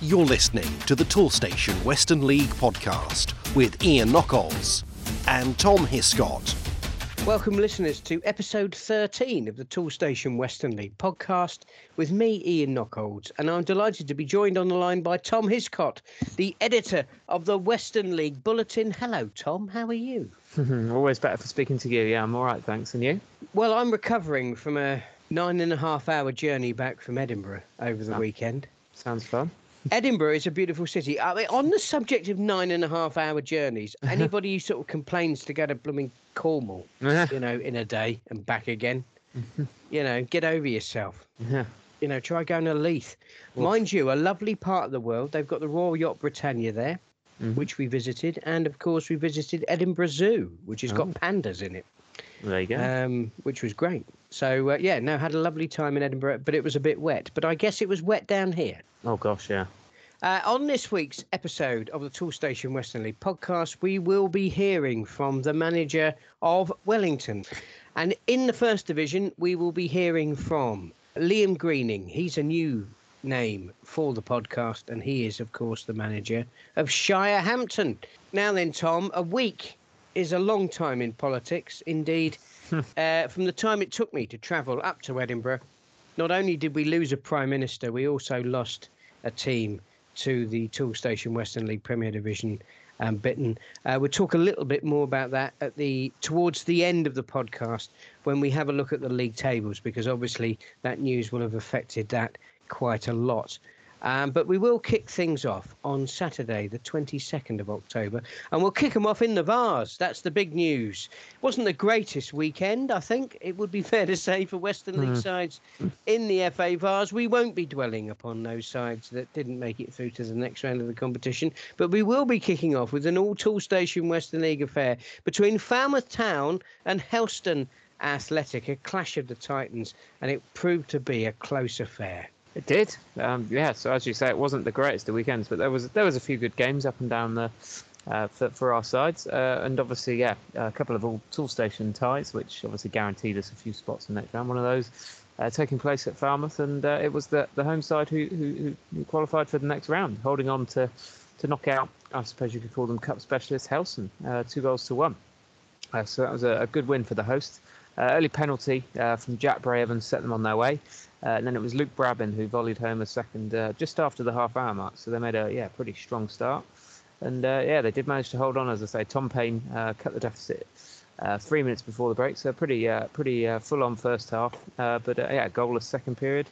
You're listening to the Toolstation Western League podcast with Ian Knockolds and Tom Hiscott. Welcome, listeners, to episode 13 of the Toolstation Western League podcast with me, Ian Knockolds. And I'm delighted to be joined on the line by Tom Hiscott, the editor of the Western League Bulletin. Hello, Tom. How are you? Always better for speaking to you. Yeah, I'm all right, thanks. And you? Well, I'm recovering from a nine and a half hour journey back from Edinburgh over the Oh. weekend. Sounds fun. Edinburgh is a beautiful city. I mean, on the subject of nine and a half hour journeys, anybody who sort of complains to go to blooming Cornwall, you know, in a day and back again, you know, get over yourself. Yeah. You know, try going to Leith. Mind you, a lovely part of the world. They've got the Royal Yacht Britannia there, Mhm. which we visited, and of course we visited Edinburgh Zoo, which has got Oh. pandas in it There you go. um, which was great. So uh, yeah, no, had a lovely time in Edinburgh, but it was a bit wet. But I guess it was wet down here. oh gosh, yeah. Uh, on this week's episode of the Toolstation Western League podcast, we will be hearing from the manager of Wellington. And in the first division, we will be hearing from Liam Greening. He's a new name for the podcast, and he is, of course, the manager of Shirehampton. Now then, Tom, a week is a long time in politics. Indeed, uh, from the time it took me to travel up to Edinburgh, not only did we lose a prime minister, we also lost a team to the Toolstation Western League Premier Division um, Bitton. Uh, we'll talk a little bit more about that at the towards the end of the podcast when we have a look at the league tables, because obviously that news will have affected that quite a lot. Um, but we will kick things off on Saturday, the 22nd of October, and we'll kick them off in the Vase. That's the big news. It Wasn't the greatest weekend, I think it would be fair to say, for Western League sides in the FA Vase. We won't be dwelling upon those sides that didn't make it through to the next round of the competition, but we will be kicking off with an all Toolstation Western League affair between Falmouth Town and Helston Athletic, a clash of the Titans, and it proved to be a close affair. It did. Um, yeah. So as you say, it wasn't the greatest of weekends, but there was there was a few good games up and down the. Uh, for, for our sides, uh, and obviously, yeah, a couple of all tool station ties, which obviously guaranteed us a few spots in the next round. One of those uh, taking place at Falmouth, and uh, it was the, the home side who, who, who qualified for the next round, holding on to, to knock out, I suppose you could call them cup specialists, Helston, uh, two goals to one. Uh, so that was a, a good win for the host. Uh, early penalty uh, from Jack Bray Evans set them on their way. Uh, and then it was Luke Brabin who volleyed home a second just after the half hour mark. So they made a yeah pretty strong start. And yeah, they did manage to hold on. As I say, Tom Payne cut the deficit uh, three minutes before the break. So pretty uh, pretty uh, full on first half. But yeah, goalless second period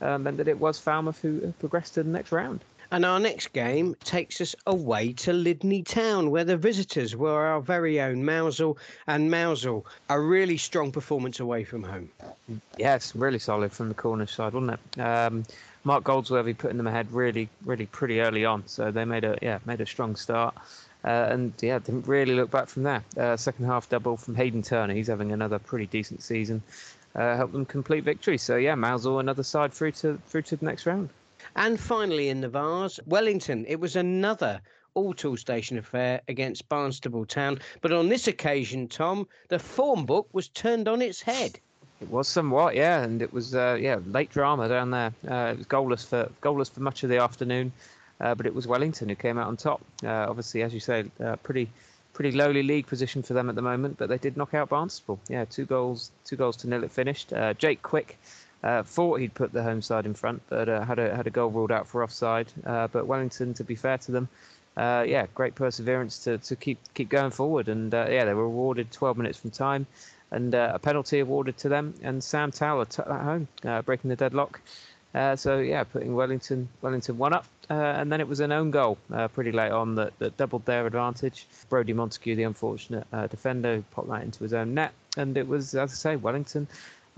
meant that it was Falmouth who progressed to the next round. And our next game takes us away to Lydney Town, where the visitors were our very own Mousehole and Mousehole. A really strong performance away from home. Yes, really solid from the Cornish side, wasn't it? Um, Mark Goldsworthy putting them ahead really, really pretty early on, so they made a yeah made a strong start, uh, and yeah didn't really look back from there. Uh, second half double from Hayden Turner, he's having another pretty decent season, uh, helped them complete victory. So yeah, Mousehole another side through to through to the next round. And finally, in the Vase, Wellington. It was another all tool station affair against Barnstaple Town. But on this occasion, Tom, the form book was turned on its head. It was somewhat, yeah, and it was uh, yeah late drama down there. Uh, it was goalless for goalless for much of the afternoon, uh, but it was Wellington who came out on top. Uh, obviously, as you say, uh, pretty pretty lowly league position for them at the moment, but they did knock out Barnstaple. Yeah, two goals two goals to nil it finished. Uh, Jake Quick uh, thought he'd put the home side in front, but uh, had a had a goal ruled out for offside. Uh, but Wellington, to be fair to them. Uh, yeah, great perseverance to, to keep keep going forward, and uh, yeah, they were awarded 12 minutes from time, and uh, a penalty awarded to them, and Sam Tower took that home, breaking the deadlock. So yeah, putting Wellington Wellington one up, and then it was an own goal pretty late on that, that doubled their advantage. Brody Montague, the unfortunate defender, popped that into his own net, and it was, as I say, Wellington.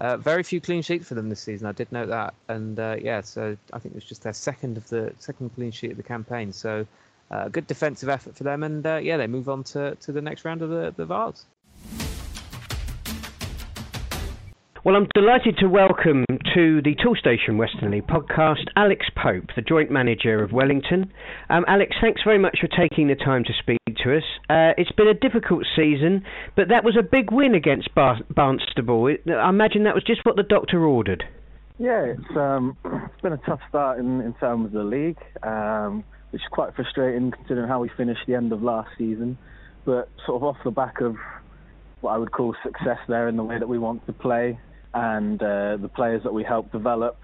Uh, very few clean sheets for them this season. I did note that, and uh, yeah, so I think it was just their second of the second clean sheet of the campaign. So uh, good defensive effort for them, and uh, yeah, they move on to, to the next round of the the Vase. Well, I'm delighted to welcome to the Toolstation Western League podcast Alex Pope, the joint manager of Wellington. Um, Alex, thanks very much for taking the time to speak to us. Uh, it's been a difficult season, but that was a big win against Bar- Barnstaple. It, I imagine that was just what the doctor ordered. Yeah, it's um, it's been a tough start in, in terms of the league, um, which is quite frustrating considering how we finished the end of last season. But sort of off the back of what I would call success there in the way that we want to play and uh, the players that we help develop,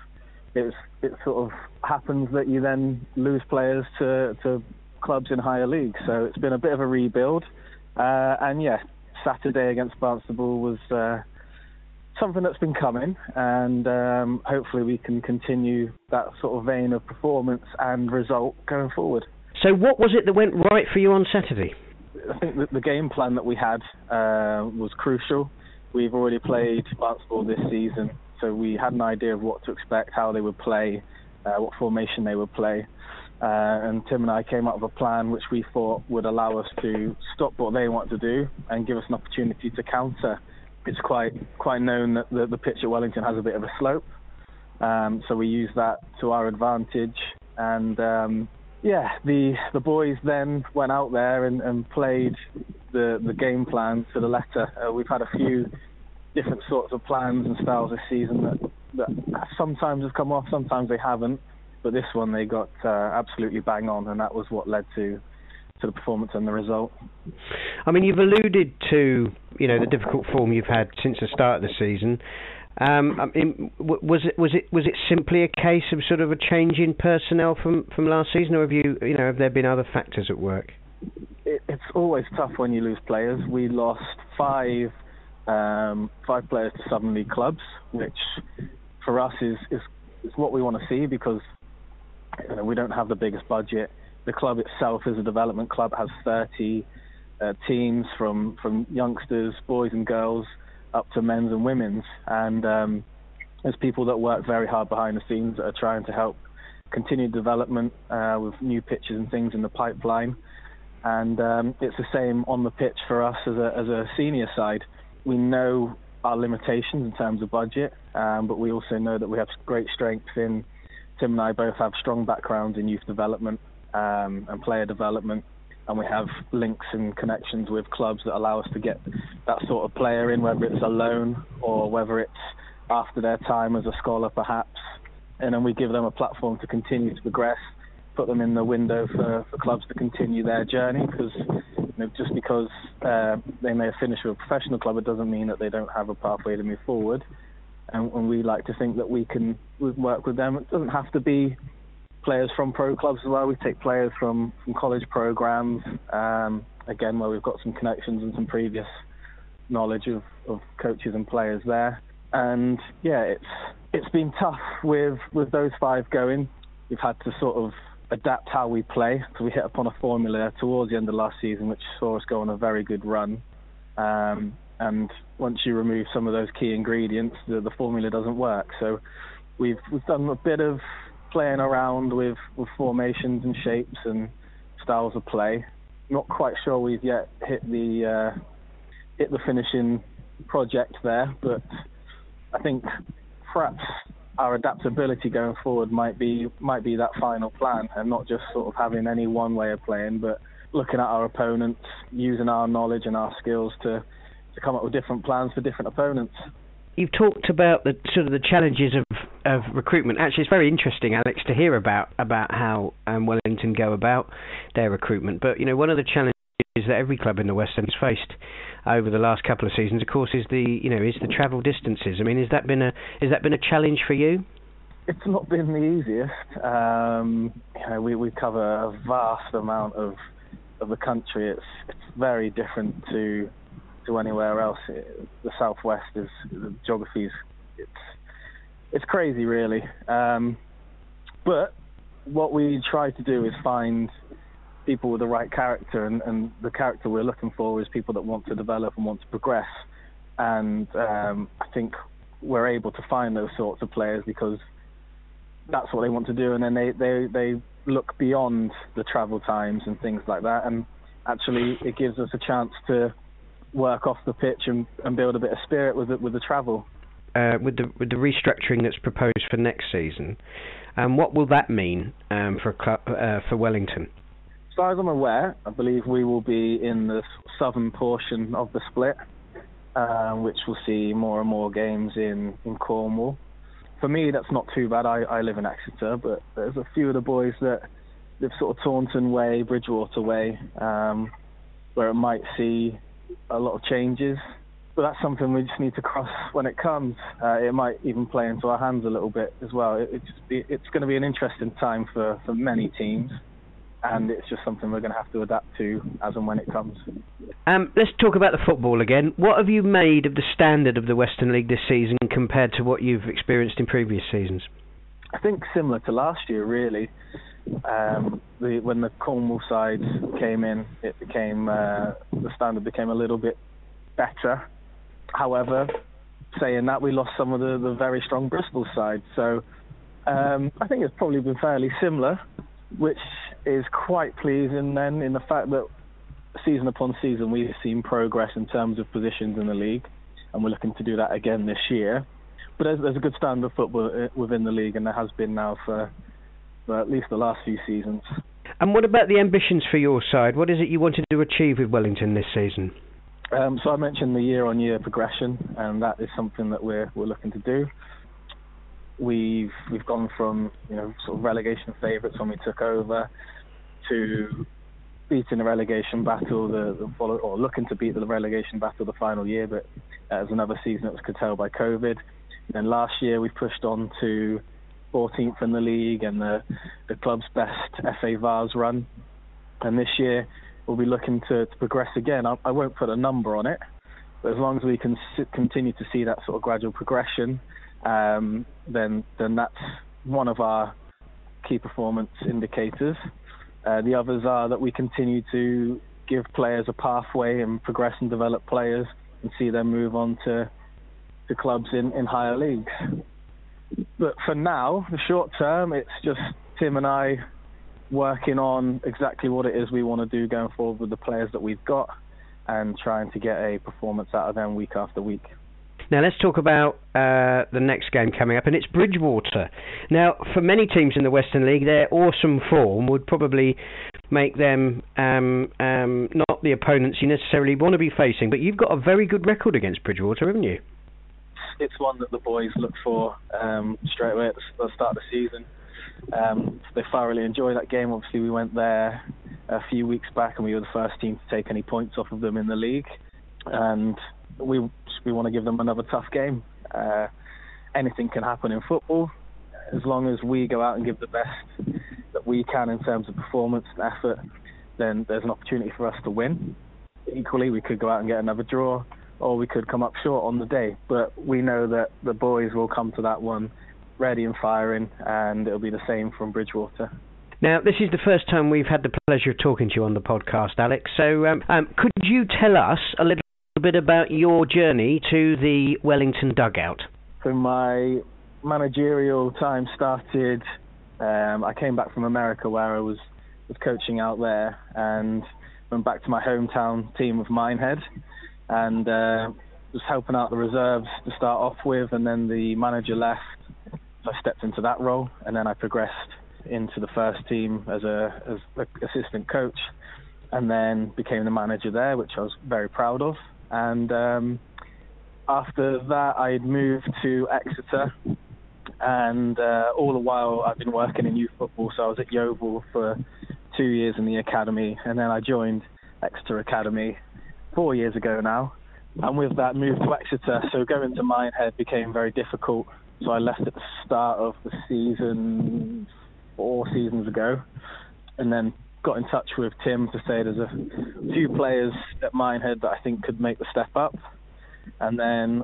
it's it sort of happens that you then lose players to to clubs in higher leagues. So it's been a bit of a rebuild. Uh, and yeah, Saturday against Barnstaple was uh, something that's been coming, and um, hopefully we can continue that sort of vein of performance and result going forward. So, what was it that went right for you on Saturday? I think that the game plan that we had uh, was crucial. We've already played Barnstaple this season, so we had an idea of what to expect, how they would play, uh, what formation they would play. Uh, and Tim and I came up with a plan which we thought would allow us to stop what they want to do and give us an opportunity to counter. It's quite quite known that the, the pitch at Wellington has a bit of a slope, um, so we use that to our advantage. And um, yeah, the the boys then went out there and, and played the the game plan to the letter. Uh, we've had a few different sorts of plans and styles this season that, that sometimes have come off, sometimes they haven't but this one they got uh, absolutely bang on, and that was what led to to the performance and the result. I mean, you've alluded to you know the difficult form you've had since the start of the season. Um, I mean, was it was it was it simply a case of sort of a change in personnel from from last season, or have you you know have there been other factors at work? It, it's always tough when you lose players. We lost five um, five players to Southern League clubs, which for us is is, is what we want to see because you know, we don't have the biggest budget. The club itself is a development club, has 30 uh, teams from from youngsters, boys and girls, up to men's and women's, and um, there's people that work very hard behind the scenes that are trying to help continue development uh, with new pitches and things in the pipeline. And um, it's the same on the pitch for us as a, as a senior side. We know our limitations in terms of budget, um, but we also know that we have great strengths in Tim and I both have strong backgrounds in youth development um, and player development, and we have links and connections with clubs that allow us to get that sort of player in, whether it's a loan or whether it's after their time as a scholar, perhaps. And then we give them a platform to continue to progress, put them in the window for, for clubs to continue their journey. Because you know, just because uh, they may have finished with a professional club, it doesn't mean that they don't have a pathway to move forward and, and we like to think that we can work with them. It doesn't have to be players from pro clubs as well. We take players from, from college programs, um, again, where we've got some connections and some previous knowledge of, of coaches and players there. And yeah, it's it's been tough with with those five going. We've had to sort of adapt how we play. So we hit upon a formula towards the end of last season, which saw us go on a very good run. Um, and once you remove some of those key ingredients, the, the formula doesn't work. So we've we've done a bit of playing around with, with formations and shapes and styles of play. Not quite sure we've yet hit the uh, hit the finishing project there, but I think perhaps our adaptability going forward might be might be that final plan, and not just sort of having any one way of playing, but looking at our opponents, using our knowledge and our skills to to come up with different plans for different opponents. You've talked about the sort of the challenges of, of recruitment. Actually, it's very interesting, Alex, to hear about about how um, Wellington go about their recruitment. But you know, one of the challenges that every club in the West End has faced over the last couple of seasons, of course, is the you know is the travel distances. I mean, has that been a has that been a challenge for you? It's not been the easiest. Um, you know, we we cover a vast amount of of the country. It's it's very different to to anywhere else. It, the southwest is the geography is it's it's crazy really. Um, but what we try to do is find people with the right character, and, and the character we're looking for is people that want to develop and want to progress. And um, I think we're able to find those sorts of players because that's what they want to do, and then they they they look beyond the travel times and things like that, and actually it gives us a chance to work off the pitch and, and build a bit of spirit with the, with the travel. Uh, with the with the restructuring that's proposed for next season, um, what will that mean um, for club, uh, for Wellington? As far as I'm aware, I believe we will be in the southern portion of the split, uh, which will see more and more games in, in Cornwall. for me, that's not too bad. I, I live in Exeter, but there's a few of the boys that live sort of Taunton way, Bridgwater way, um, where it might see a lot of changes. But that's something we just need to cross when it comes. Uh, it might even play into our hands a little bit as well. It, it's, it's going to be an interesting time for, for many teams and it's just something we're going to have to adapt to as and when it comes. Um, let's talk about the football again. What have you made of the standard of the Western League this season compared to what you've experienced in previous seasons? I think similar to last year, really. Um, the, when the Cornwall side came in, it became uh, the standard became a little bit better. However, saying that, we lost some of the, the very strong Bristol side, so um, I think it's probably been fairly similar which is quite pleasing then in the fact that season upon season we've seen progress in terms of positions in the league, and we're looking to do that again this year. But there's, there's a good standard of football uh, within the league, and there has been now for, for at least the last few seasons. And what about the ambitions for your side? What is it you wanted to achieve with Wellington this season? Um, so I mentioned the year-on-year progression, and that is something that we're we're looking to do we've we've gone from you know sort of relegation favourites when we took over to beating the relegation battle the, the follow, or looking to beat the relegation battle the final year, but as another season that was curtailed by COVID. Then last year we pushed on to 14th in the league and the the club's best FA Vase run. And this year we'll be looking to, to progress again. I, I, won't put a number on it, but as long as we can continue to see that sort of gradual progression um, then then that's one of our key performance indicators. Uh, the others are that we continue to give players a pathway and progress and develop players and see them move on to to clubs in, in higher leagues. But for now, the short term, it's just Tim and I working on exactly what it is we want to do going forward with the players that we've got and trying to get a performance out of them week after week. Now let's talk about uh, the next game coming up, and it's Bridgwater. Now, for many teams in the Western League, their awesome form would probably make them um, um, not the opponents you necessarily want to be facing. But you've got a very good record against Bridgwater, haven't you? It's one that the boys look for um, straight away at the start of the season. Um, they thoroughly enjoy that game. Obviously, we went there a few weeks back, and we were the first team to take any points off of them in the league. And we we want to give them another tough game. Uh, anything can happen in football. As long as we go out and give the best that we can in terms of performance and effort, then there's an opportunity for us to win. Equally, we could go out and get another draw, or we could come up short on the day. But we know that the boys will come to that one ready and firing, and it'll be the same from Bridgwater. Now, this is the first time we've had the pleasure of talking to you on the podcast, Alex. So, um, um, could you tell us a little bit about your journey to the Wellington dugout. So my managerial time started. Um, I came back from America where I was was coaching out there, and went back to my hometown team of Minehead, and uh, was helping out the reserves to start off with, and then the manager left, I stepped into that role, and then I progressed into the first team as a as an assistant coach, and then became the manager there, which I was very proud of. And um, after that, I had moved to Exeter, and uh, all the while I've been working in youth football. So I was at Yeovil for two years in the academy, and then I joined Exeter Academy four years ago now. And with that, moved to Exeter. So going to Minehead became very difficult. So I left at the start of the season four seasons ago, and then got in touch with Tim to say there's a few players at Minehead that I think could make the step up. And then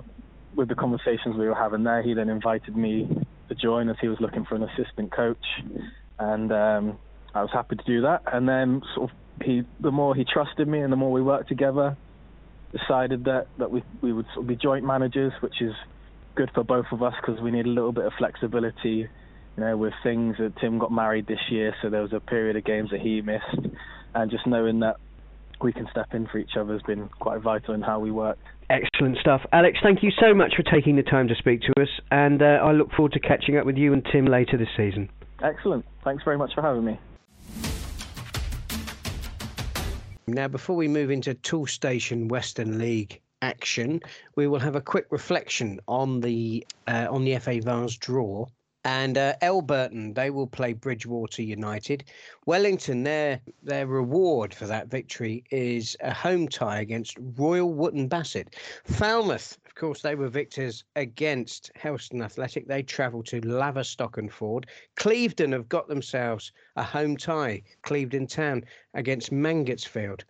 with the conversations we were having there, he then invited me to join as he was looking for an assistant coach. And um, I was happy to do that. And then sort of he, the more he trusted me and the more we worked together, decided that, that we, we would sort of be joint managers, which is good for both of us because we need a little bit of flexibility you know, with things that Tim got married this year, so there was a period of games that he missed, and just knowing that we can step in for each other has been quite vital in how we work. Excellent stuff. Alex, thank you so much for taking the time to speak to us, and uh, I look forward to catching up with you and Tim later this season. Excellent. Thanks very much for having me. Now, before we move into Toolstation Western League action, we will have a quick reflection on the uh, on the FA Vase draw. And uh, Elburton, they will play Bridgwater United. Wellington, their their reward for that victory is a home tie against Royal Wootton Bassett. Falmouth, of course, they were victors against Helston Athletic. They travel to Laverstock and Ford. Clevedon have got themselves a home tie, Clevedon Town against Mangotsfield.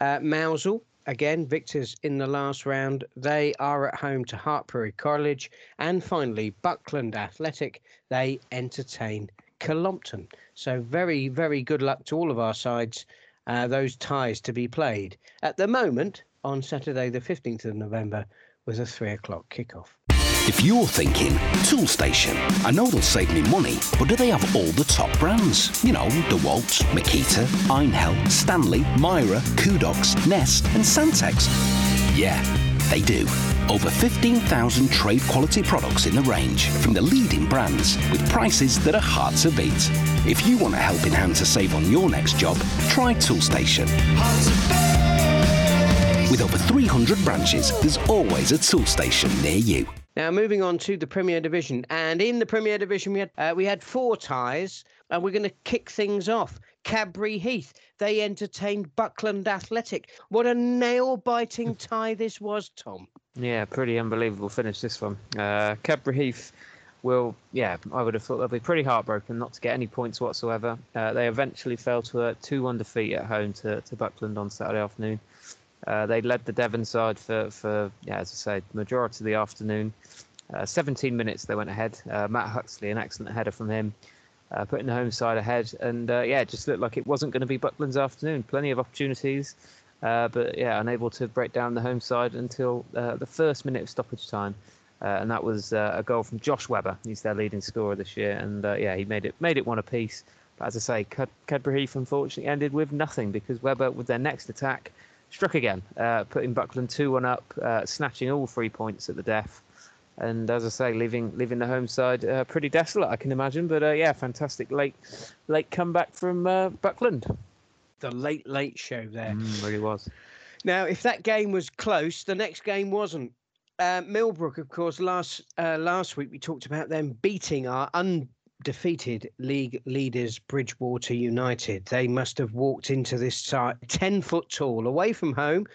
Uh, Mousehole, again, victors in the last round. They are at home to Hartpury College. And finally, Buckland Athletic, they entertain Cullompton. So, very, very good luck to all of our sides, uh, those ties to be played. At the moment, on Saturday, the 15th of November, with a three o'clock kickoff. If you're thinking, Toolstation, I know they'll save me money, but do they have all the top brands? You know, DeWalt, Makita, Einhell, Stanley, Mira, Kudox, Nest, and Santex? Yeah, they do. Over 15,000 trade quality products in the range from the leading brands with prices that are hard to beat. If you want a helping hand to save on your next job, try Toolstation. With over 300 branches, there's always a Toolstation near you. Now, moving on to the Premier Division, and in the Premier Division, we had uh, we had four ties, and we're going to kick things off. Cadbury Heath, they entertained Buckland Athletic. What a nail-biting tie this was, Tom. Yeah, pretty unbelievable finish this one. Uh, Cadbury Heath will, yeah, I would have thought they'll be pretty heartbroken not to get any points whatsoever. Uh, they eventually fell to a 2-1 defeat at home to, to Buckland on Saturday afternoon. Uh, they led the Devon side for, for yeah, as I say, majority of the afternoon. Uh, 17 minutes they went ahead. Uh, Matt Huxley, an excellent header from him, uh, putting the home side ahead. And uh, yeah, it just looked like it wasn't going to be Buckland's afternoon. Plenty of opportunities, but yeah, unable to break down the home side until the first minute of stoppage time. and that was a goal from Josh Webber. He's their leading scorer this year, and yeah, he made it made it one apiece. But as I say, Cad- Cadbury Heath unfortunately ended with nothing because Webber, with their next attack, struck again, uh, putting Buckland 2 1 up, uh, snatching all three points at the death. And as I say, leaving leaving the home side uh, pretty desolate, I can imagine. But uh, yeah, fantastic late late comeback from uh, Buckland. The late late show there. Mm, really was. Now, if that game was close, the next game wasn't. Uh, Millbrook, of course, last last week we talked about them beating our un defeated league leaders Bridgwater United. They must have walked into this site 10 foot tall, away from home,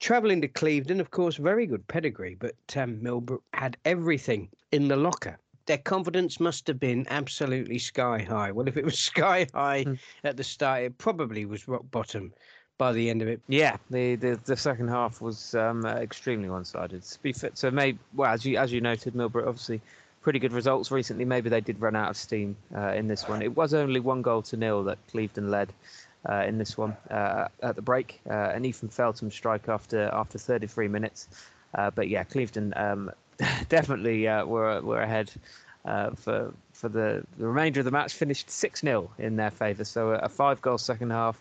travelling to Clevedon. Of course, very good pedigree, but um, Millbrook had everything in the locker. Their confidence must have been absolutely sky high. Well, if it was sky high mm. at the start, it probably was rock bottom by the end of it. Yeah, the the, the second half was um, extremely one-sided. To be fit, so maybe well as you as you noted, Millbrook obviously pretty good results recently. Maybe they did run out of steam uh, in this one. It was only one goal to nil that Clevedon led uh, in this one uh, at the break. Uh, an Ethan Feltham strike after after 33 minutes. Uh, but yeah, Clevedon um, definitely uh, were were ahead for for the, the remainder of the match. Finished 6-0 in their favour. So a, a five-goal second half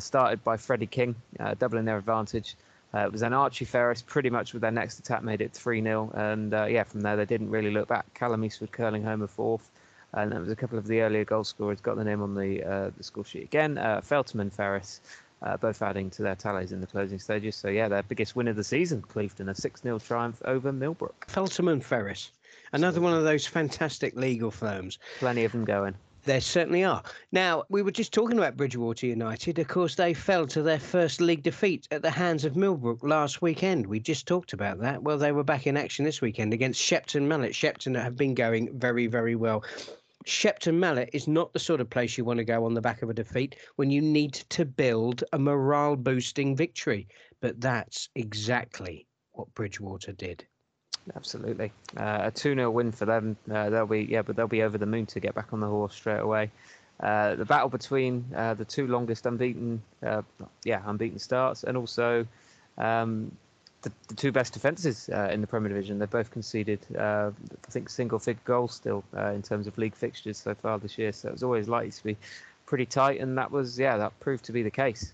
started by Freddie King, doubling their advantage. Uh, it was then Archie Ferris, pretty much with their next attack, made it 3 0. And uh, yeah, from there, they didn't really look back. Callum Eastwood curling home a fourth. And there was a couple of the earlier goal scorers got the name on the uh, the score sheet again. Uh, Feltham and Ferris, uh, both adding to their tallies in the closing stages. So yeah, their biggest win of the season, Clevedon, a 6 0 triumph over Millbrook. Feltham and Ferris, another one of those fantastic legal firms. Plenty of them going. There certainly are. Now, we were just talking about Bridgwater United. Of course, they fell to their first league defeat at the hands of Millbrook last weekend. We just talked about that. Well, they were back in action this weekend against Shepton Mallet. Shepton have been going very, very well. Shepton Mallet is not the sort of place you want to go on the back of a defeat when you need to build a morale boosting victory. But that's exactly what Bridgwater did. Absolutely, uh, a two 0 win for them. Uh, they'll be yeah, but they'll be over the moon to get back on the horse straight away. Uh, the battle between uh, the two longest unbeaten, uh, yeah, unbeaten starts, and also um, the, the, two best defences uh, in the Premier Division. They've both conceded, I think, single-figure goals still in terms of league fixtures so far this year. So it was always likely to be pretty tight, and that was yeah, that proved to be the case.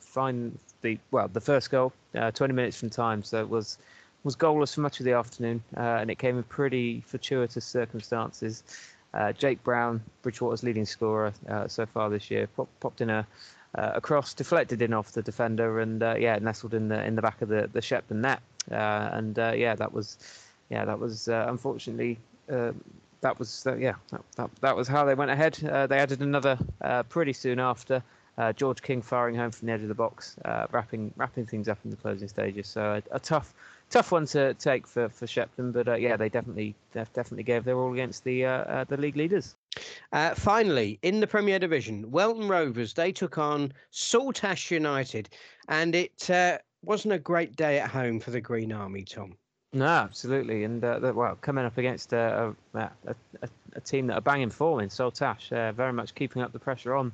fine, the well, the first goal, 20 minutes from time, so it was was goalless for much of the afternoon, uh, and it came in pretty fortuitous circumstances. Uh, Jake Brown, Bridgwater's leading scorer uh, so far this year, pop, popped in a, uh, a cross, deflected in off the defender, and uh, yeah, nestled in the in the back of the the Shepton net. Uh, and uh, yeah, that was yeah that was unfortunately that was yeah that, that, that, was how they went ahead. they added another pretty soon after. George King firing home from the edge of the box, wrapping wrapping things up in the closing stages. So a, a tough tough one to take for for Shepton, but uh, yeah, they definitely definitely gave their all against the uh, uh, the league leaders. Uh, finally, in the Premier Division, Welton Rovers they took on Saltash United, and it uh, wasn't a great day at home for the Green Army, Tom. No, absolutely, and uh, well, coming up against a, a, a, a, team that are banging form in Saltash, very much keeping up the pressure on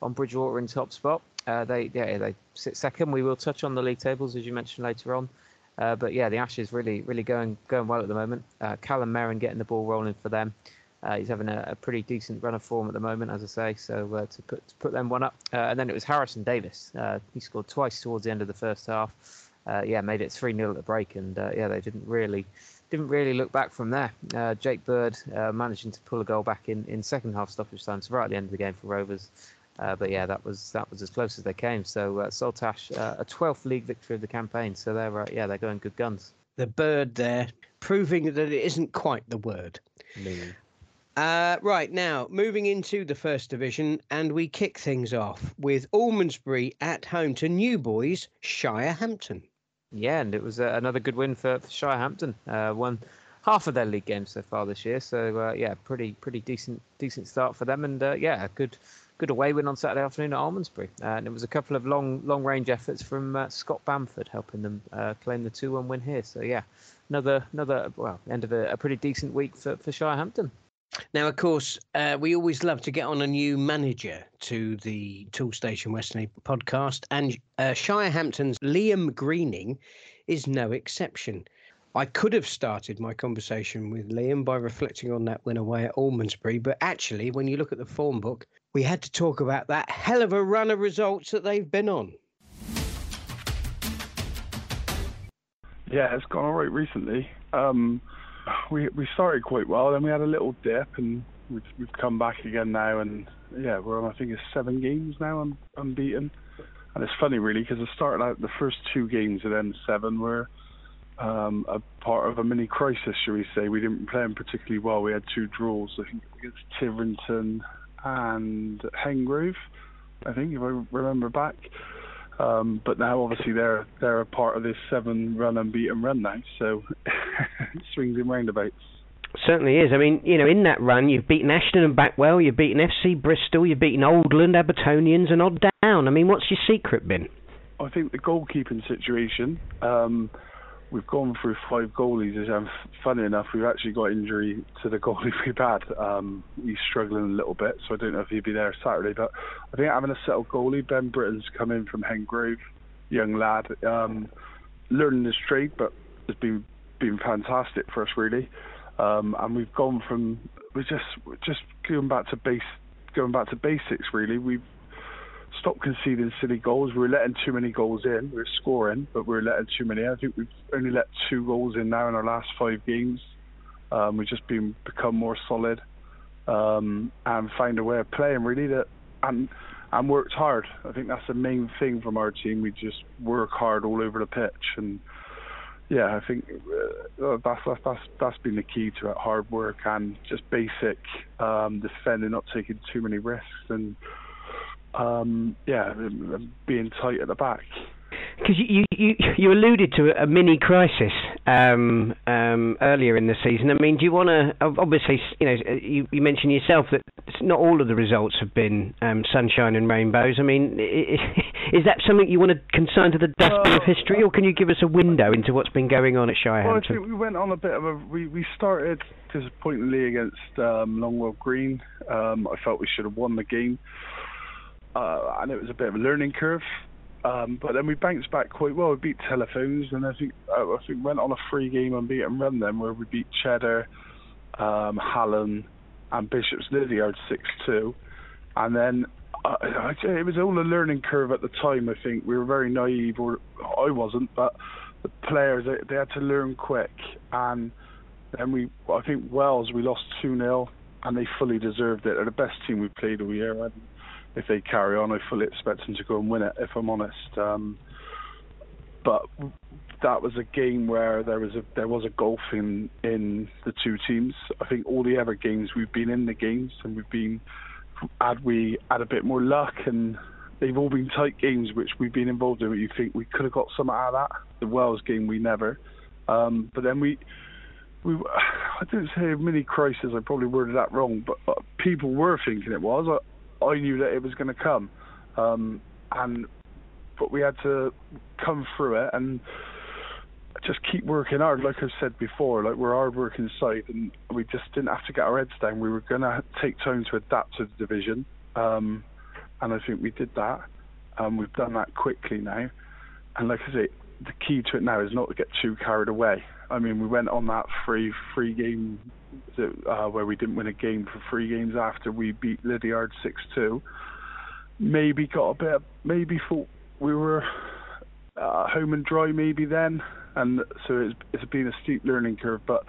on Bridgwater in top spot. they yeah they sit second. We will touch on the league tables as you mentioned later on. Uh, but yeah, the Ashes really, really going going well at the moment. Uh, Callum Merrin getting the ball rolling for them. Uh, he's having a, a, pretty decent run of form at the moment, as I say. So uh, to put to put them one up, uh, and then it was Harrison Davis. Uh, he scored twice towards the end of the first half. yeah, made it three 0 at the break, and yeah, they didn't really didn't really look back from there. Jake Bird managing to pull a goal back in in second half stoppage time, so right at the end of the game for Rovers. Uh, but yeah, that was that was as close as they came. So uh, Saltash, uh, a 12th league victory of the campaign. So they're uh, yeah they're going good guns. The bird there, proving that it isn't quite the word. Uh, right now, moving into the first division, and we kick things off with Almondsbury at home to New Boys Shirehampton. Yeah, and it was uh, another good win for, for Shirehampton. Uh, won half of their league games so far this year, so uh, yeah, pretty pretty decent decent start for them, and uh, yeah, good good away win on Saturday afternoon at Almondsbury. Uh, and it was a couple of long long range efforts from uh, Scott Bamford helping them uh, claim the 2 1 win here. So, yeah, another, another well, end of a, a pretty decent week for, for Shirehampton. Now, of course, uh, we always love to get on a new manager to the Toolstation Western podcast, and uh, Shirehampton's Liam Greening is no exception. I could have started my conversation with Liam by reflecting on that win away at Almondsbury, but actually, when you look at the form book, we had to talk about that hell of a run of results that they've been on. Yeah, it's gone all right recently. Um, we we started quite well, then we had a little dip, and we've, we've come back again now, and yeah, we're on I think it's seven games now un, unbeaten. And it's funny really because I started out the first two games and then seven were um, a part of a mini crisis, shall we say. We didn't play them particularly well. We had two draws, I think against Tiverton and Hengrove, I think, if I remember back. Um, but now, obviously, they're they're a part of this seven run unbeaten run now, so it swings in roundabouts. Certainly is. I mean, you know, in that run, you've beaten Ashton and Backwell, you've beaten FC Bristol, you've beaten Oldland, Abbotonians, and Odd Down. I mean, what's your secret been? I think the goalkeeping situation. Um, we've gone through five goalies, and funny enough, we've actually got injury to the goalie we've had. Um, he's struggling a little bit, so I don't know if he'll be there Saturday. But I think having a settled goalie, Ben Britton's come in from Hengrove, young lad, um, learning his trade, but has been been fantastic for us really. Um, and we've gone from we're just just going back to base going back to basics really. We've stop conceding silly goals. We were letting too many goals in. We were scoring, but we were letting too many. I think we've only let two goals in now in our last five games. Um, we've just been become more solid um, and find a way of playing really that and and worked hard. I think that's the main thing from our team. We just work hard all over the pitch and yeah, I think uh, that's, that's that's that's been the key to it. Hard work and just basic um, defending, not taking too many risks and um, yeah, being tight at the back. Because you, you you alluded to a mini crisis um, um, earlier in the season. I mean, do you want to obviously you know you, you mentioned yourself that not all of the results have been um, sunshine and rainbows. I mean, is that something you want to consign to the dustbin uh, of history, or can you give us a window into what's been going on at Shirehampton? Well, I think we went on a bit of a we we started disappointingly against um, Longwell Green. Um, I felt we should have won the game uh, and it was a bit of a learning curve. Um, but then we bounced back quite well. We beat Telephones, and I think uh, I think went on a three game unbeaten run then, where we beat Cheddar, um, Hallen, and Bishop's Lydiard six two, and then uh, it was all a learning curve at the time. I think we were very naive, or I wasn't, but the players they, they had to learn quick, and then we I think Wells we lost two 0 and they fully deserved it. They're the best team we've played all year, and if they carry on, I fully expect them to go and win it. If I'm honest, um, but that was a game where there was a there was a gulf in in the two teams. I think all the other games we've been in the games and we've been had we had a bit more luck and they've all been tight games which we've been involved in. But you think we could have got some out of that. The Wells game we never. Um, but then we we I didn't say a mini crisis. I probably worded that wrong, but uh, people were thinking it was. I, I knew that it was going to come, um, and but we had to come through it and just keep working hard. Like I've said before, like we're hard working side, and we just didn't have to get our heads down. We were going to take time to adapt to the division, um, and I think we did that. Um, we've done that quickly now, and like I say, the key to it now is not to get too carried away. I mean, we went on that free free game uh, where we didn't win a game for three games after we beat Lydiard six two. Maybe got a bit, maybe thought we were uh, home and dry maybe then, and so it's it's been a steep learning curve. But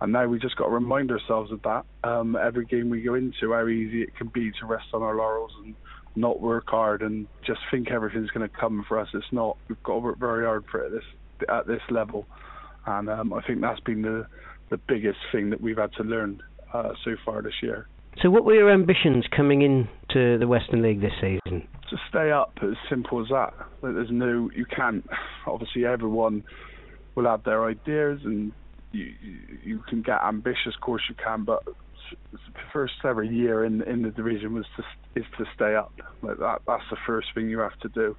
and now we just got to remind ourselves of that. Um, every game we go into, how easy it can be to rest on our laurels and not work hard and just think everything's going to come for us. It's not. We've got to work very hard for it at this at this level and um, I think that's been the the biggest thing that we've had to learn uh, so far this year. So, what were your ambitions coming into the Western League this season? To stay up, as simple as that. There's no, you can't. Obviously, everyone will have their ideas, and you you can get ambitious. Of course, you can, but first ever year in in the division was to is to stay up. Like that, that's the first thing you have to do.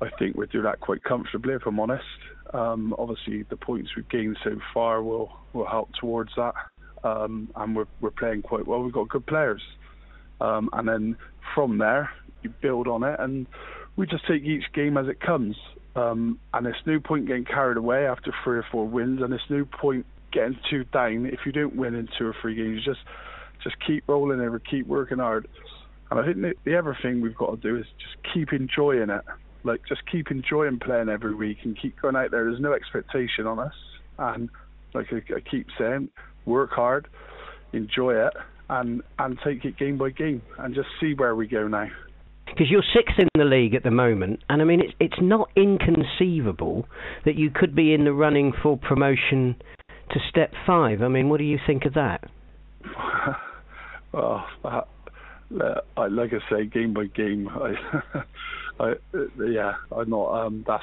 I think we do that quite comfortably, if I'm honest. Um, obviously, the points we've gained so far will will help towards that, um, and we're we're playing quite well. We've got good players, um, and then from there you build on it, and we just take each game as it comes. Um, and there's no point getting carried away after three or four wins, and there's no point getting too down if you don't win in two or three games. Just just keep rolling over, keep working hard. And I think the, the other thing we've got to do is just keep enjoying it like just keep enjoying playing every week and keep going out there. There's no expectation on us, and like I, I keep saying, work hard, enjoy it, and and take it game by game, and just see where we go now. Because you're sixth in the league at the moment, and I mean it's it's not inconceivable that you could be in the running for promotion to step five. I mean, what do you think of that? well, that, uh, like I say, game by game, I I, yeah, I'm not. Um, that's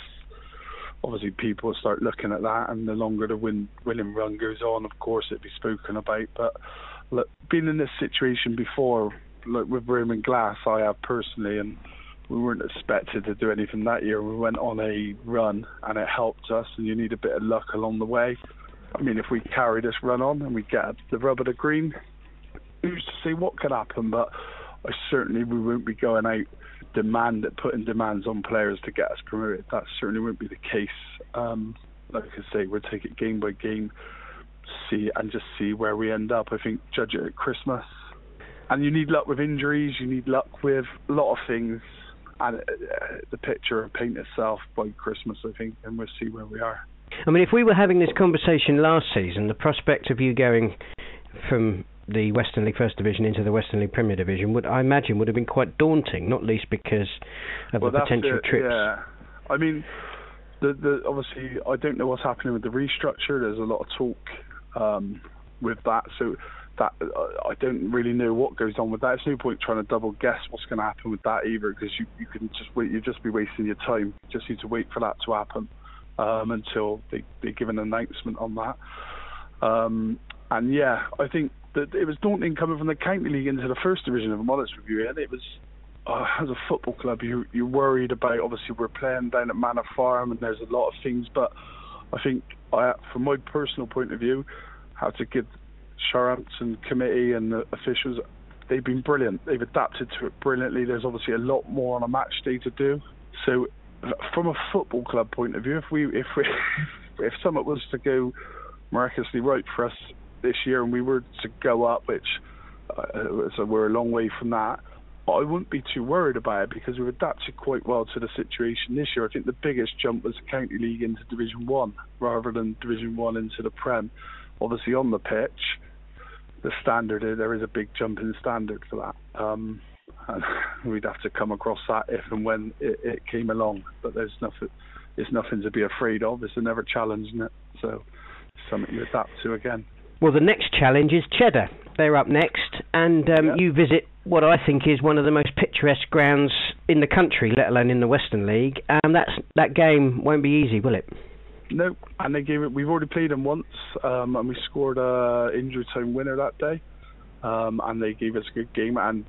obviously people start looking at that, and the longer the win winning run goes on, of course, it'd be spoken about. But look, being in this situation before, like with Roman Glass, I have personally, and we weren't expected to do anything that year. We went on a run, and it helped us. And you need a bit of luck along the way. I mean, if we carry this run on and we get the rub of the green, who's to say what could happen? But I certainly we won't be going out demand putting demands on players to get us promoted. That certainly won't be the case. Um, like I say, we'll take it game by game, see and just see where we end up. I think judge it at Christmas, and you need luck with injuries. You need luck with a lot of things, and uh, the picture will paint itself by Christmas. I think, and we'll see where we are. I mean, if we were having this conversation last season, the prospect of you going from the Western League First Division into the Western League Premier Division would I imagine would have been quite daunting, not least because of well, the potential it, trips. Yeah, I mean, the the obviously I don't know what's happening with the restructure. There's a lot of talk um, with that, so that uh, I don't really know what goes on with that. It's no point trying to double guess what's going to happen with that either, because you you can just wait. You just be wasting your time. You just need to wait for that to happen um, until they they give an announcement on that. Um, and yeah, I think that it was daunting coming from the county league into the first division. of honest with you, and it was uh, as a football club, you you're worried about. Obviously, we're playing down at Manor Farm, and there's a lot of things. But I think, I, from my personal point of view, how to give Shirehampton committee and the officials, they've been brilliant. They've adapted to it brilliantly. There's obviously a lot more on a match day to do. So, from a football club point of view, if we if we if something was to go miraculously right for us this year and we were to go up, which uh, so we're a long way from that. I wouldn't be too worried about it because we've adapted quite well to the situation this year. I think the biggest jump was the county league into Division One rather than Division One into the Prem. Obviously on the pitch, the standard there is a big jump in standard for that. Um, and we'd have to come across that if and when it, it came along. But there's nothing, it's nothing to be afraid of. It's another challenge, isn't it? So something you adapt to again. Well, the next challenge is Cheddar. They're up next, and um, yeah. you visit what I think is one of the most picturesque grounds in the country, let alone in the Western League. And that's that game won't be easy, will it? No, and they gave it. We've already played them once, um, and we scored a injury time winner that day. Um, and they gave us a good game and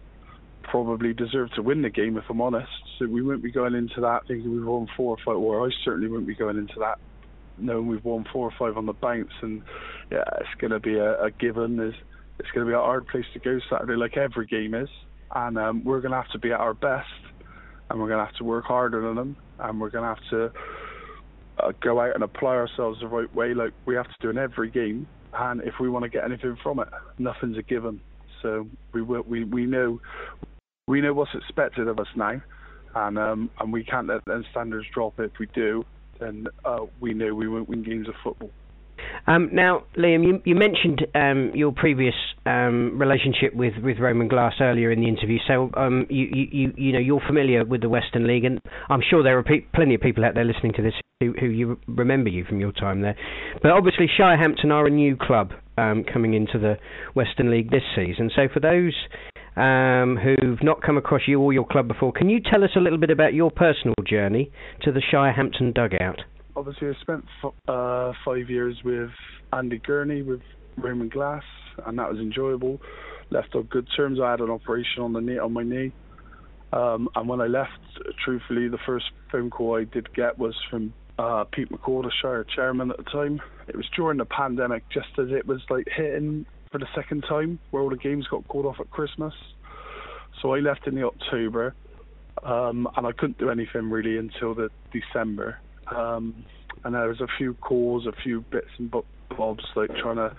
probably deserved to win the game, if I'm honest. So we wouldn't be going into that thinking we've won four or five. Or I certainly wouldn't be going into that knowing we've won four or five on the bounce. And yeah, it's going to be a, a given. There's, it's going to be a hard place to go Saturday, like every game is. And um, we're going to have to be at our best, and we're going to have to work harder than them, and we're going to have to uh, go out and apply ourselves the right way, like we have to do in every game. And if we want to get anything from it, nothing's a given. So we will, we we know we know what's expected of us now, and um, and we can't let the standards drop. If we do, then uh, we know we won't win games of football. Um, now, Liam, you, you mentioned um, your previous um, relationship with, with Roman Glass earlier in the interview, so um, you, you, you know you're familiar with the Western League, and I'm sure there are pe- plenty of people out there listening to this who, who you remember you from your time there. But obviously, Shirehampton are a new club um, coming into the Western League this season. So for those um, who've not come across you or your club before, can you tell us a little bit about your personal journey to the Shirehampton dugout? obviously I spent f- uh, five years with Andy Gurney with Roman Glass, and that was enjoyable. Left on good terms. I had an operation on the knee on my knee, um, and when I left, truthfully, the first phone call I did get was from uh, Pete McCall, the Shire chairman at the time. It was during the pandemic, just as it was like hitting for the second time, where all the games got called off at Christmas. So I left in the October, um, and I couldn't do anything really until the December. Um, and there was a few calls, a few bits and bobs, like trying to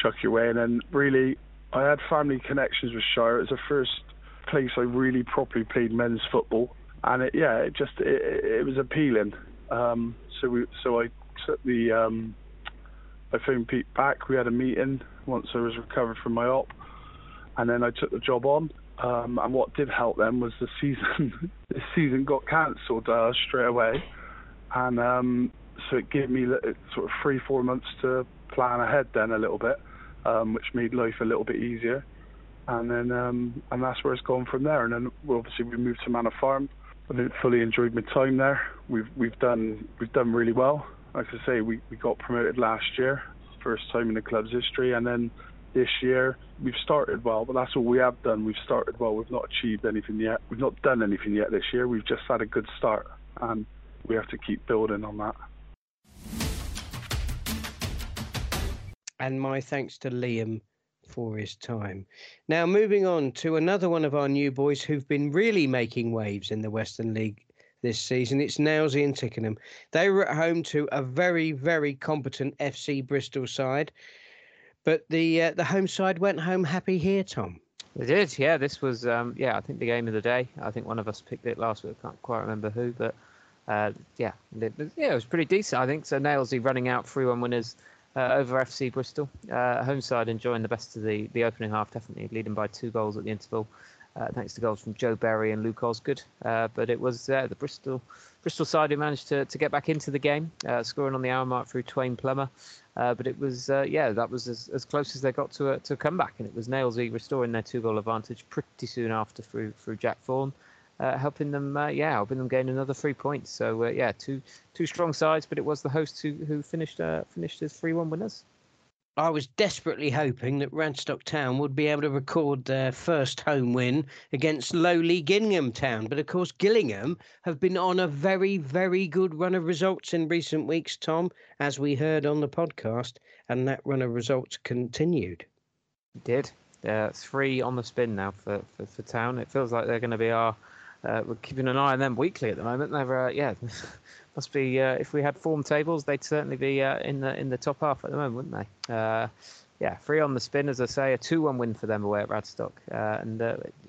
chuck your way. And then really, I had family connections with Shire. It was the first place I really properly played men's football, and it, yeah, it just it, it was appealing. Um, so we, so I took the um, I phoned Pete back. We had a meeting once I was recovered from my op, and then I took the job on. Um, and what did help them was the season. the season got cancelled uh, straight away and um, so it gave me sort of three, four months to plan ahead then a little bit, um, which made life a little bit easier. And then um, and that's where it's gone from there. And then well, obviously we moved to Manor Farm. I fully enjoyed my time there. We've we've done we've done really well. Like I say, we, we got promoted last year, first time in the club's history, and then this year we've started well. But that's all we have done. We've started well. We've not achieved anything yet. We've not done anything yet this year. We've just had a good start, and we have to keep building on that. And my thanks to Liam for his time. Now, moving on to another one of our new boys who've been really making waves in the Western League this season. It's Nailsea and Tickenham. They were at home to a very, very competent FC Bristol side, but the uh, the home side went home happy here, Tom. They did, yeah. This was, um, yeah, I think the game of the day. I think one of us picked it last week. I can't quite remember who, but uh, yeah, it, yeah, it was pretty decent, I think. So Nailsy running out 3 1 winners uh, over FC Bristol. Uh, home side enjoying the best of the, the opening half, definitely leading by two goals at the interval, uh, thanks to goals from Joe Berry and Luke Osgood. Uh, but it was uh, the Bristol Bristol side who managed to, to get back into the game, scoring on the hour mark through Twain Plummer. but it was, yeah, that was as, as close as they got to a, to a comeback, and it was Nailsy restoring their two goal advantage pretty soon after through through Jack uh, helping them, uh, yeah, helping them gain another three points. So uh, yeah, two two strong sides, but it was the hosts who who finished uh, finished as three one winners. I was desperately hoping that Radstock Town would be able to record their first home win against lowly Gillingham Town. But of course, Gillingham have been on a very, very good run of results in recent weeks, Tom, as we heard on the podcast, and that run of results continued. It did. Uh, three on the spin now for, for, for Town. It feels like they're going to be our uh, we're keeping an eye on them weekly at the moment. They're uh, yeah, must be uh, if we had form tables, they'd certainly be uh, in the in the top half at the moment, wouldn't they? Uh, yeah, three on the spin, as I say, a two-one win for them away at Radstock, uh, and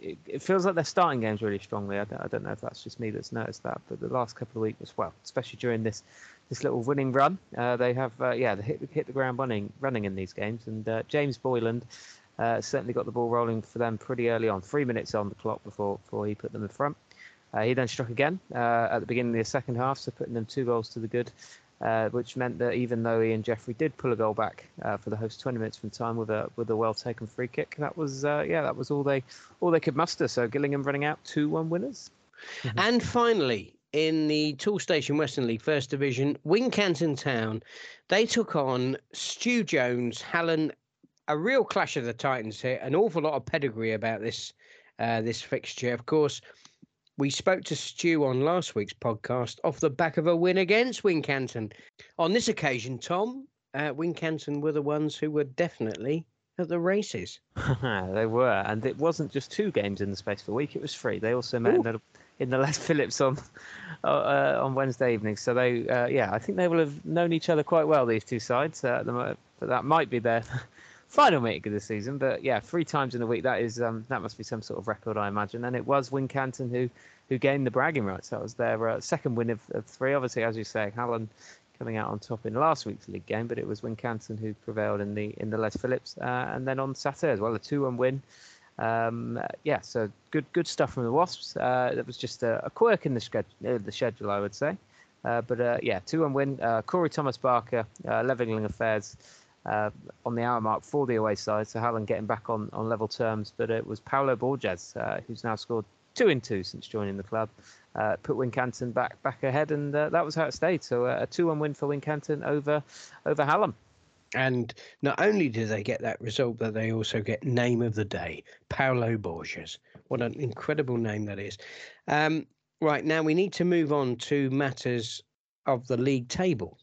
it, it, feels like they're starting games really strongly. I don't, I don't, know if that's just me that's noticed that, but the last couple of weeks as well, especially during this this little winning run, they have yeah they hit hit the ground running running in these games, and James Boyland uh, certainly got the ball rolling for them pretty early on. Three minutes on the clock before before he put them in front. Uh, he then struck again uh, at the beginning of the second half, so putting them two goals to the good, uh, which meant that even though Ian Jeffrey did pull a goal back uh, for the host 20 minutes from time with a with a well taken free kick, that was uh, yeah that was all they all they could muster. So Gillingham running out two one winners. Mm-hmm. And finally, in the Toolstation Western League First Division, Wincanton Town, they took on Stu Jones, Hallen, a real clash of the Titans here. An awful lot of pedigree about this uh, this fixture. Of course, we spoke to Stu on last week's podcast off the back of a win against Wincanton. On this occasion, Tom, uh, Wincanton were the ones who were definitely at the races. they were, and it wasn't just two games in the space of a week; it was three. They also met in the, in the Les Phillips on uh, uh, on Wednesday evening. So they, uh, yeah, I think they will have known each other quite well. These two sides, uh, but that might be their final meeting of the season. But yeah, three times in a week that is um, that must be some sort of record, I imagine. And it was Wincanton who who gained the bragging rights. That was their uh, second win of, of, three. Obviously, as you say, Hallen coming out on top in last week's league game, but it was Wincanton who prevailed in the in the Les Phillips, uh, and then on Saturday as well, a two-one win. Um, yeah, so good good stuff from the Wasps. Uh, that was just a, a quirk in the, schedule, uh, the schedule, I would say. Uh, but uh, yeah, two-one win. Corey Thomas Barker levelling affairs uh, on the hour mark for the away side. So Hallen getting back on, on level terms. But it was Paolo Borges uh, who's now scored two in two since joining the club. Uh, put Wincanton back back ahead, and uh, that was how it stayed. So uh, a two-one win for Wincanton over over Hallen. And not only do they get that result, but they also get name of the day, Paolo Borges. What an incredible name that is. Um, right now, we need to move on to matters of the league table.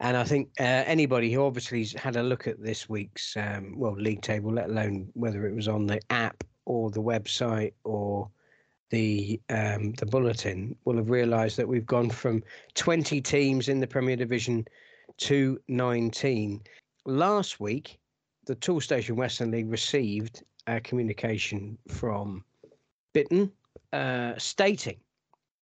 And I think uh, anybody who obviously has had a look at this week's um, well league table, let alone whether it was on the app or the website or the um, the bulletin, will have realised that we've gone from 20 teams in the Premier Division to 19. Last week, the Toolstation Western League received a communication from Bitton uh, stating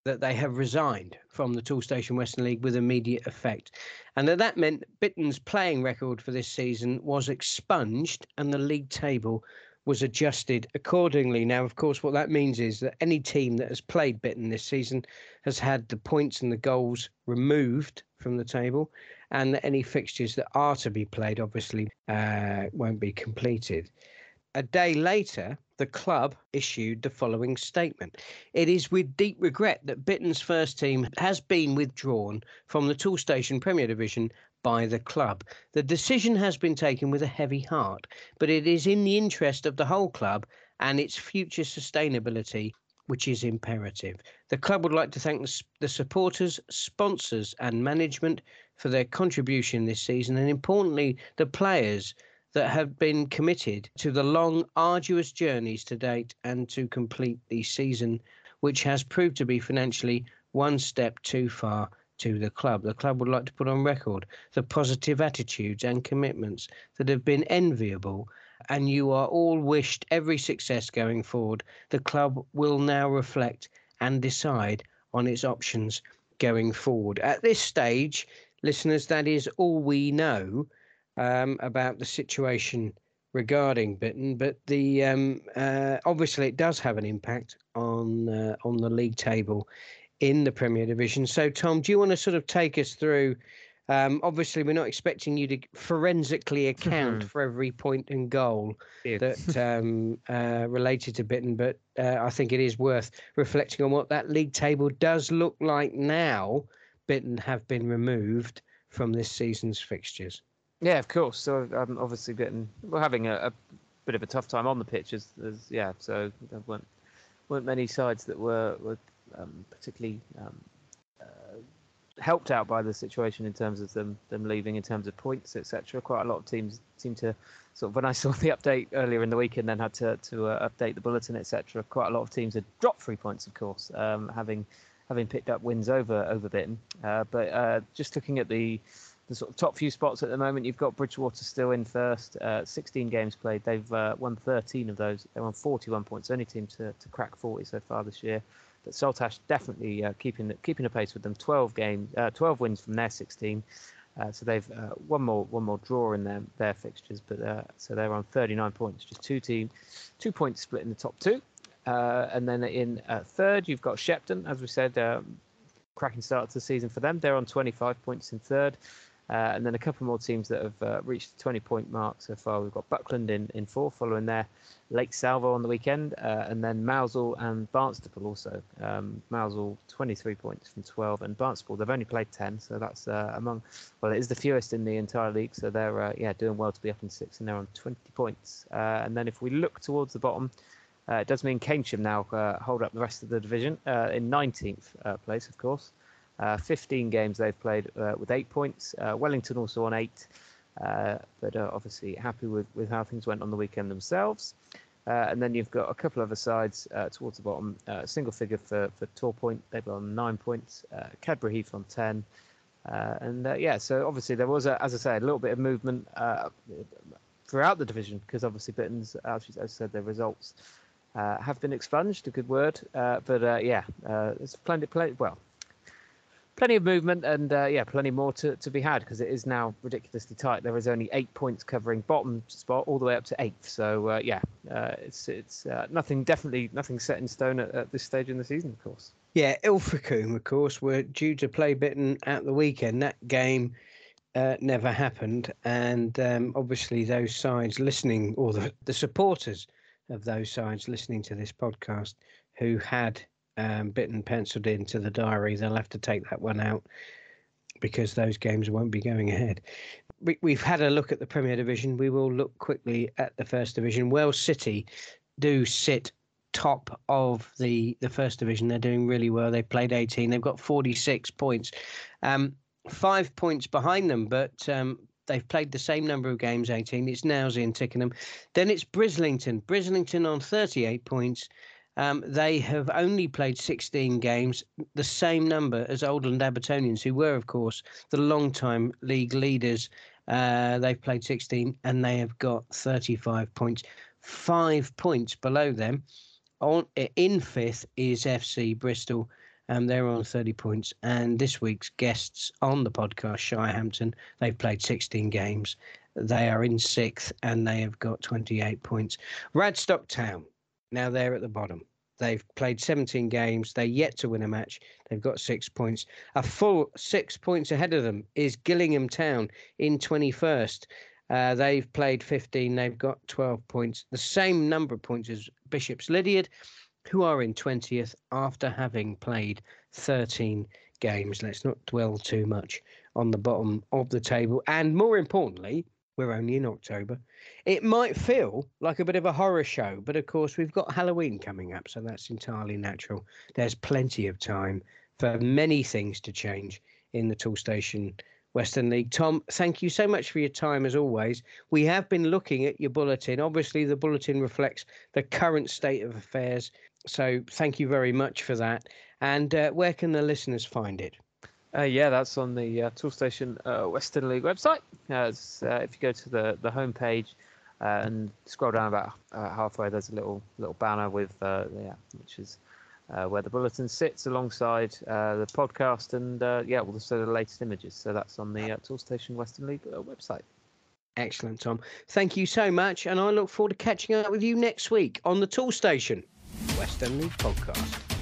that they have resigned from the Toolstation Western League with immediate effect. And that that meant Bitton's playing record for this season was expunged and the league table was adjusted accordingly. Now, of course, what that means is that any team that has played Bitton this season has had the points and the goals removed from the table, and that any fixtures that are to be played obviously uh, won't be completed. A day later, the club issued the following statement. It is with deep regret that Bitton's first team has been withdrawn from the Toolstation Premier Division by the club. The decision has been taken with a heavy heart, but it is in the interest of the whole club and its future sustainability which is imperative. The club would like to thank the, supporters, sponsors, and management for their contribution this season, and importantly, the players that have been committed to the long, arduous journeys to date and to complete the season, which has proved to be financially one step too far to the club. The club would like to put on record the positive attitudes and commitments that have been enviable, and you are all wished every success going forward. The club will now reflect and decide on its options going forward. At this stage, listeners, that is all we know um, about the situation regarding Bitton, but the um, uh, obviously it does have an impact on uh, on the league table in the Premier Division. So, Tom, do you want to sort of take us through? Um, obviously, we're not expecting you to forensically account for every point and goal yeah. that um, uh, related to Bitton, but uh, I think it is worth reflecting on what that league table does look like now. Bitton have been removed from this season's fixtures. Yeah, of course. So I'm obviously getting we're having a, a, bit of a tough time on the pitch. As, as yeah, so there weren't weren't many sides that were were um, particularly um, uh, helped out by the situation in terms of them them leaving, in terms of points, etc. Quite a lot of teams seem to sort of when I saw the update earlier in the week and then had to to uh, update the bulletin, etc. Quite a lot of teams had dropped three points, of course, um, having having picked up wins over over Bitton. Uh, but uh, just looking at the the sort of top few spots at the moment. You've got Bridgwater still in first, uh, 16 games played. They've uh, won 13 of those. They won 41 points. Only team to, to crack 40 so far this year. But Saltash definitely uh, keeping keeping a pace with them. 12 games, uh, 12 wins from their 16. Uh, so they've uh, one more one more draw in their their fixtures, but so they're on 39 points, just two team, two points split in the top two. And then in third, you've got Shepton, as we said, um, cracking start to the season for them. They're on 25 points in third. Uh, and then a couple more teams that have uh, reached the 20 point mark so far. We've got Buckland in, in four, following there, Lake Salvo on the weekend, uh, and then Mousehole and Barnstaple also. Um, Mousehole 23 points from 12, and Barnstaple they've only played 10, so that's uh, among well it is the fewest in the entire league. So they're uh, yeah doing well to be up in six, and they're on 20 points. Uh, and then if we look towards the bottom. it does mean Keynsham now hold up the rest of the division in 19th place, of course. Uh, 15 games they've played uh, with eight points. Uh, Wellington also on eight, uh, but obviously happy with, with how things went on the weekend themselves. Uh, and then you've got a couple other sides uh, towards the bottom. single figure for, for Torpoint, they've on nine points. Cadbury Heath on 10. and yeah, so obviously there was, a, as I say, a little bit of movement throughout the division because obviously Bitton's, as I said, their results have been expunged, a good word. but yeah, there's plenty, plenty, well, plenty of movement and uh, yeah, plenty more to, to be had because it is now ridiculously tight. There is only eight points covering bottom spot all the way up to eighth. So uh, yeah, uh, it's it's uh, nothing definitely nothing set in stone at, at, this stage in the season, of course. Yeah, Ilfracombe, of course, were due to play Bitton at the weekend. That game. Uh, never happened, and um, obviously those sides listening, or the, the supporters of those sides listening to this podcast, who had um, Bitton penciled into the diary. They'll have to take that one out because those games won't be going ahead. We, have had a look at the Premier Division. We will look quickly at the First Division. Wells City do sit top of the the First Division. They're doing really well. They've played 18. They've got 46 points, um, five points behind them, but. Um, they've played the same number of games, 18. It's Nailsea and Tickenham. Then it's Brislington. Brislington on 38 points. Um, they have only played 16 games, the same number as Oldland Abbotonians, who were, of course, the long-time league leaders. Uh, they've played 16 and they have got 35 points, five points below them. On in fifth is FC Bristol. Um, they're on 30 points. And this week's guests on the podcast, Shirehampton, they've played 16 games. They are in sixth and they have got 28 points. Radstock Town, now they're at the bottom. They've played 17 games. They're yet to win a match. They've got six points. A full six points ahead of them is Gillingham Town in 21st. Uh, they've played 15. They've got 12 points. The same number of points as Bishop's Lydeard, who are in 20th after having played 13 games. Let's not dwell too much on the bottom of the table. And more importantly, we're only in October. It might feel like a bit of a horror show, but of course, we've got Halloween coming up, so that's entirely natural. There's plenty of time for many things to change in the Toolstation Western League. Tom, thank you so much for your time as always. We have been looking at your bulletin. Obviously, the bulletin reflects the current state of affairs. So, thank you very much for that. And uh, where can the listeners find it? Uh, yeah, that's on the uh, Toolstation uh, Western League website. Uh, if you go to the the homepage uh, and scroll down about uh, halfway, there's a little little banner with yeah, which is where the bulletin sits alongside the podcast and yeah, also the latest images. So that's on the Toolstation Western League website. Excellent, Tom. Thank you so much, and I look forward to catching up with you next week on the Toolstation Western League podcast.